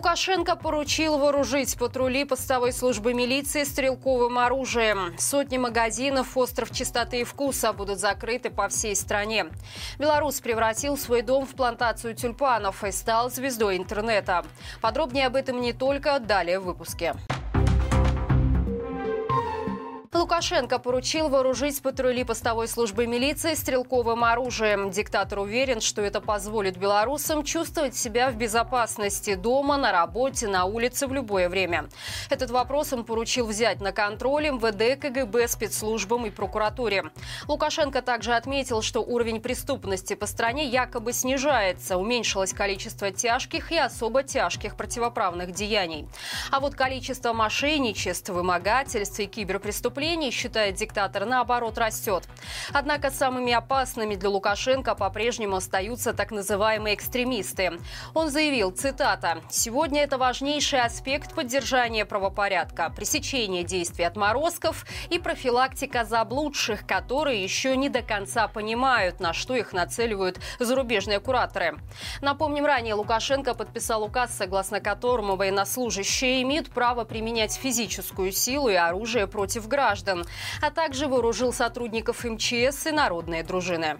Лукашенко поручил вооружить патрули постовой службы милиции стрелковым оружием. Сотни магазинов «Остров чистоты и вкуса» будут закрыты по всей стране. Беларусь превратил свой дом в плантацию тюльпанов и стал звездой интернета. Подробнее об этом не только далее в выпуске. Лукашенко поручил вооружить патрули постовой службы милиции стрелковым оружием. Диктатор уверен, что это позволит белорусам чувствовать себя в безопасности дома, на работе, на улице в любое время. Этот вопрос он поручил взять на контроль МВД, КГБ, спецслужбам и прокуратуре. Лукашенко также отметил, что уровень преступности по стране якобы снижается, уменьшилось количество тяжких и особо тяжких противоправных деяний. А вот количество мошенничеств, вымогательств и киберпреступлений преступлений, считает диктатор, наоборот растет. Однако самыми опасными для Лукашенко по-прежнему остаются так называемые экстремисты. Он заявил, цитата, «Сегодня это важнейший аспект поддержания правопорядка, пресечение действий отморозков и профилактика заблудших, которые еще не до конца понимают, на что их нацеливают зарубежные кураторы». Напомним, ранее Лукашенко подписал указ, согласно которому военнослужащие имеют право применять физическую силу и оружие против граждан граждан, а также вооружил сотрудников МЧС и народные дружины.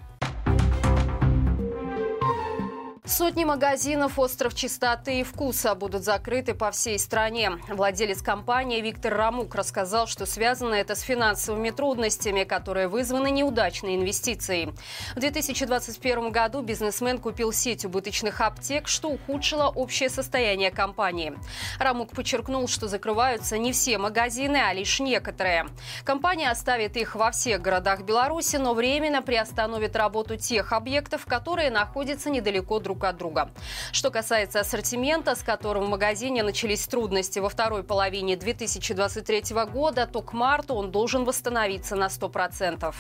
Сотни магазинов «Остров чистоты и вкуса» будут закрыты по всей стране. Владелец компании Виктор Рамук рассказал, что связано это с финансовыми трудностями, которые вызваны неудачной инвестицией. В 2021 году бизнесмен купил сеть убыточных аптек, что ухудшило общее состояние компании. Рамук подчеркнул, что закрываются не все магазины, а лишь некоторые. Компания оставит их во всех городах Беларуси, но временно приостановит работу тех объектов, которые находятся недалеко друг друг от друга. Что касается ассортимента, с которым в магазине начались трудности во второй половине 2023 года, то к марту он должен восстановиться на 100%.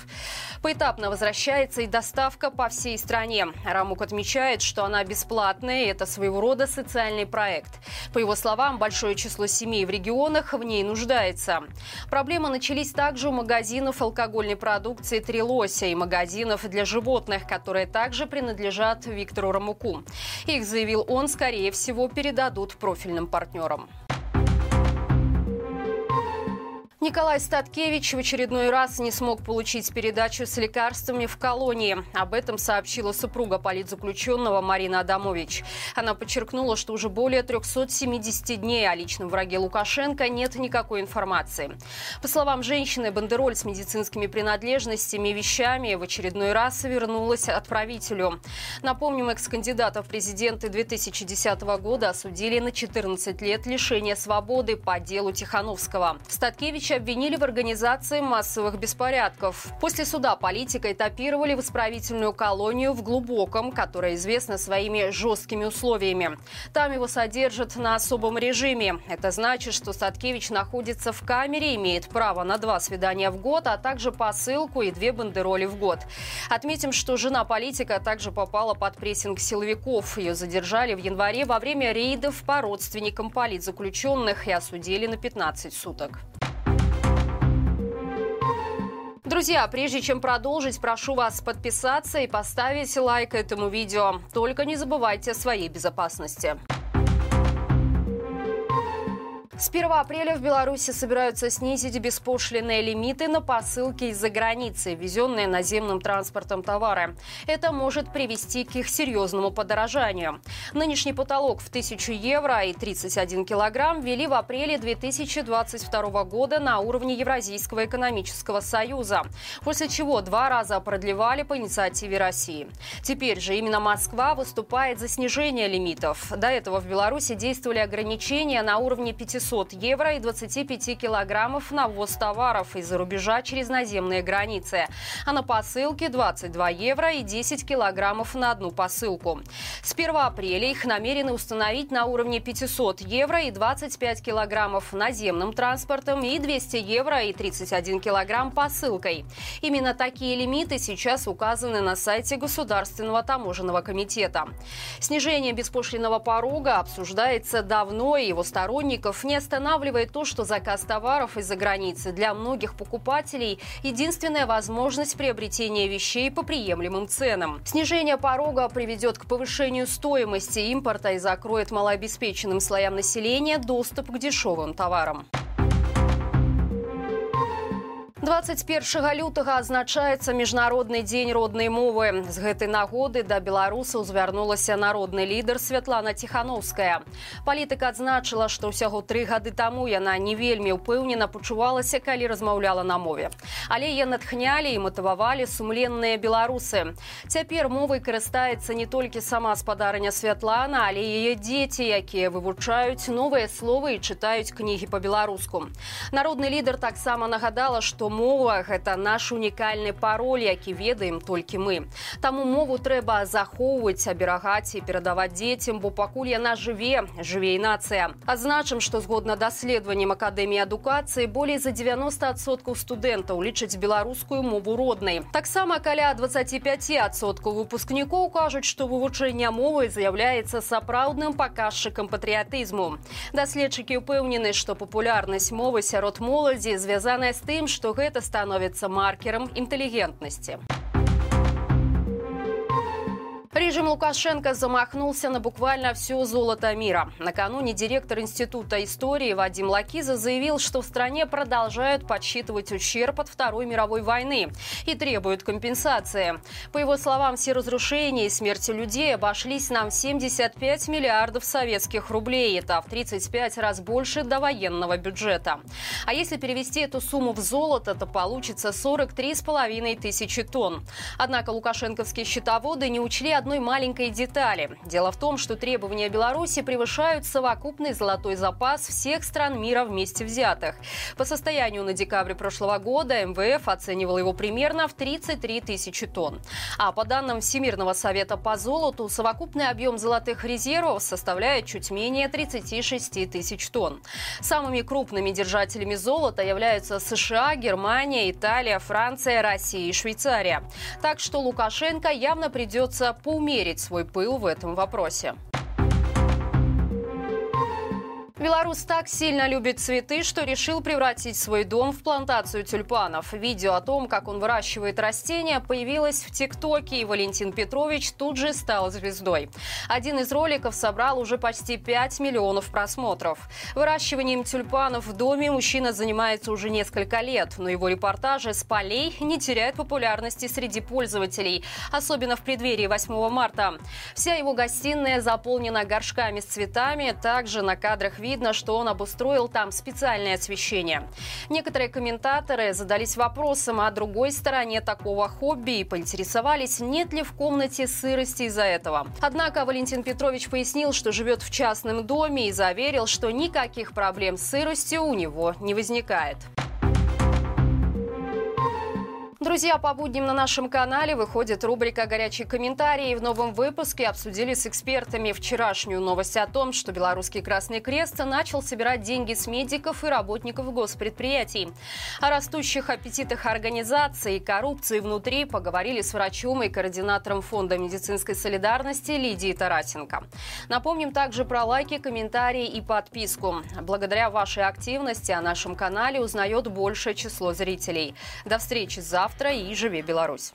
Поэтапно возвращается и доставка по всей стране. Рамук отмечает, что она бесплатная, и это своего рода социальный проект. По его словам, большое число семей в регионах в ней нуждается. Проблемы начались также у магазинов алкогольной продукции «Трилося» и магазинов для животных, которые также принадлежат Виктору Рамуку. Их, заявил он, скорее всего передадут профильным партнерам. Николай Статкевич в очередной раз не смог получить передачу с лекарствами в колонии. Об этом сообщила супруга политзаключенного Марина Адамович. Она подчеркнула, что уже более 370 дней о личном враге Лукашенко нет никакой информации. По словам женщины, бандероль с медицинскими принадлежностями и вещами в очередной раз вернулась отправителю. Напомним, экс-кандидата в президенты 2010 года осудили на 14 лет лишения свободы по делу Тихановского. Статкевич Януковича обвинили в организации массовых беспорядков. После суда политика этапировали в исправительную колонию в Глубоком, которая известна своими жесткими условиями. Там его содержат на особом режиме. Это значит, что Садкевич находится в камере, имеет право на два свидания в год, а также посылку и две бандероли в год. Отметим, что жена политика также попала под прессинг силовиков. Ее задержали в январе во время рейдов по родственникам политзаключенных и осудили на 15 суток. Друзья, прежде чем продолжить, прошу вас подписаться и поставить лайк этому видео. Только не забывайте о своей безопасности. С 1 апреля в Беларуси собираются снизить беспошлинные лимиты на посылки из-за границы, везенные наземным транспортом товары. Это может привести к их серьезному подорожанию. Нынешний потолок в 1000 евро и 31 килограмм ввели в апреле 2022 года на уровне Евразийского экономического союза, после чего два раза продлевали по инициативе России. Теперь же именно Москва выступает за снижение лимитов. До этого в Беларуси действовали ограничения на уровне 500 200 евро и 25 килограммов на ввоз товаров из-за рубежа через наземные границы. А на посылке 22 евро и 10 килограммов на одну посылку. С 1 апреля их намерены установить на уровне 500 евро и 25 килограммов наземным транспортом и 200 евро и 31 килограмм посылкой. Именно такие лимиты сейчас указаны на сайте Государственного таможенного комитета. Снижение беспошлинного порога обсуждается давно, и его сторонников не останавливает то, что заказ товаров из-за границы для многих покупателей – единственная возможность приобретения вещей по приемлемым ценам. Снижение порога приведет к повышению стоимости импорта и закроет малообеспеченным слоям населения доступ к дешевым товарам. 21 лютага адзначаецца міжнародны дзень роднай мовы з гэтай нагоды да беларусаў звярнулася народны лідар святлана ціхановская палітыка адзначыла што ўсяго тры гады таму яна не вельмі ўпэўнена пачувалася калі размаўляла на мове але е натхнялі і матывавалі сумленныя беларусы цяпер мовай карыстаецца не толькі сама спадарня святлана але яе дзеці якія вывучаюць новыя словы і чытаюць кнігі па-беларуску народны лідар таксама нагадала што мова гэта наш унікальны пароль які ведаем толькі мы таму мову трэба захоўваць аберагаць і перадаваць дзецям бо пакуль яна жыве жывей нацыя адзначым што згодна даследаваннем акадэміі адукацыі болей за 90соткаў студэнтаў лічаць беларускую мову роднай таксама каля 25соткаў выпускнікоў кажуць што вывучэнне мовы з'яўляецца сапраўдным паказчыкам патрыятызму даследчыкі ўпэўнены што папулярнасць мовы сярод моладзі звязаная з тым што гэта становіцца маркерам інтэлігентнасці. Режим Лукашенко замахнулся на буквально все золото мира. Накануне директор Института истории Вадим Лакиза заявил, что в стране продолжают подсчитывать ущерб от Второй мировой войны и требуют компенсации. По его словам, все разрушения и смерти людей обошлись нам 75 миллиардов советских рублей. Это в 35 раз больше до военного бюджета. А если перевести эту сумму в золото, то получится 43,5 тысячи тонн. Однако лукашенковские счетоводы не учли одной маленькой детали. Дело в том, что требования Беларуси превышают совокупный золотой запас всех стран мира вместе взятых. По состоянию на декабрь прошлого года МВФ оценивал его примерно в 33 тысячи тонн. А по данным Всемирного совета по золоту, совокупный объем золотых резервов составляет чуть менее 36 тысяч тонн. Самыми крупными держателями золота являются США, Германия, Италия, Франция, Россия и Швейцария. Так что Лукашенко явно придется по поумерить свой пыл в этом вопросе. Белорус так сильно любит цветы, что решил превратить свой дом в плантацию тюльпанов. Видео о том, как он выращивает растения, появилось в ТикТоке, и Валентин Петрович тут же стал звездой. Один из роликов собрал уже почти 5 миллионов просмотров. Выращиванием тюльпанов в доме мужчина занимается уже несколько лет, но его репортажи с полей не теряют популярности среди пользователей, особенно в преддверии 8 марта. Вся его гостиная заполнена горшками с цветами, также на кадрах видно, видно, что он обустроил там специальное освещение. Некоторые комментаторы задались вопросом о другой стороне такого хобби и поинтересовались, нет ли в комнате сырости из-за этого. Однако Валентин Петрович пояснил, что живет в частном доме и заверил, что никаких проблем с сыростью у него не возникает. Друзья, по будням на нашем канале выходит рубрика «Горячие комментарии». В новом выпуске обсудили с экспертами вчерашнюю новость о том, что Белорусский Красный Крест начал собирать деньги с медиков и работников госпредприятий. О растущих аппетитах организации и коррупции внутри поговорили с врачом и координатором Фонда медицинской солидарности Лидией Тарасенко. Напомним также про лайки, комментарии и подписку. Благодаря вашей активности о нашем канале узнает большее число зрителей. До встречи завтра завтра і живі Білорусь.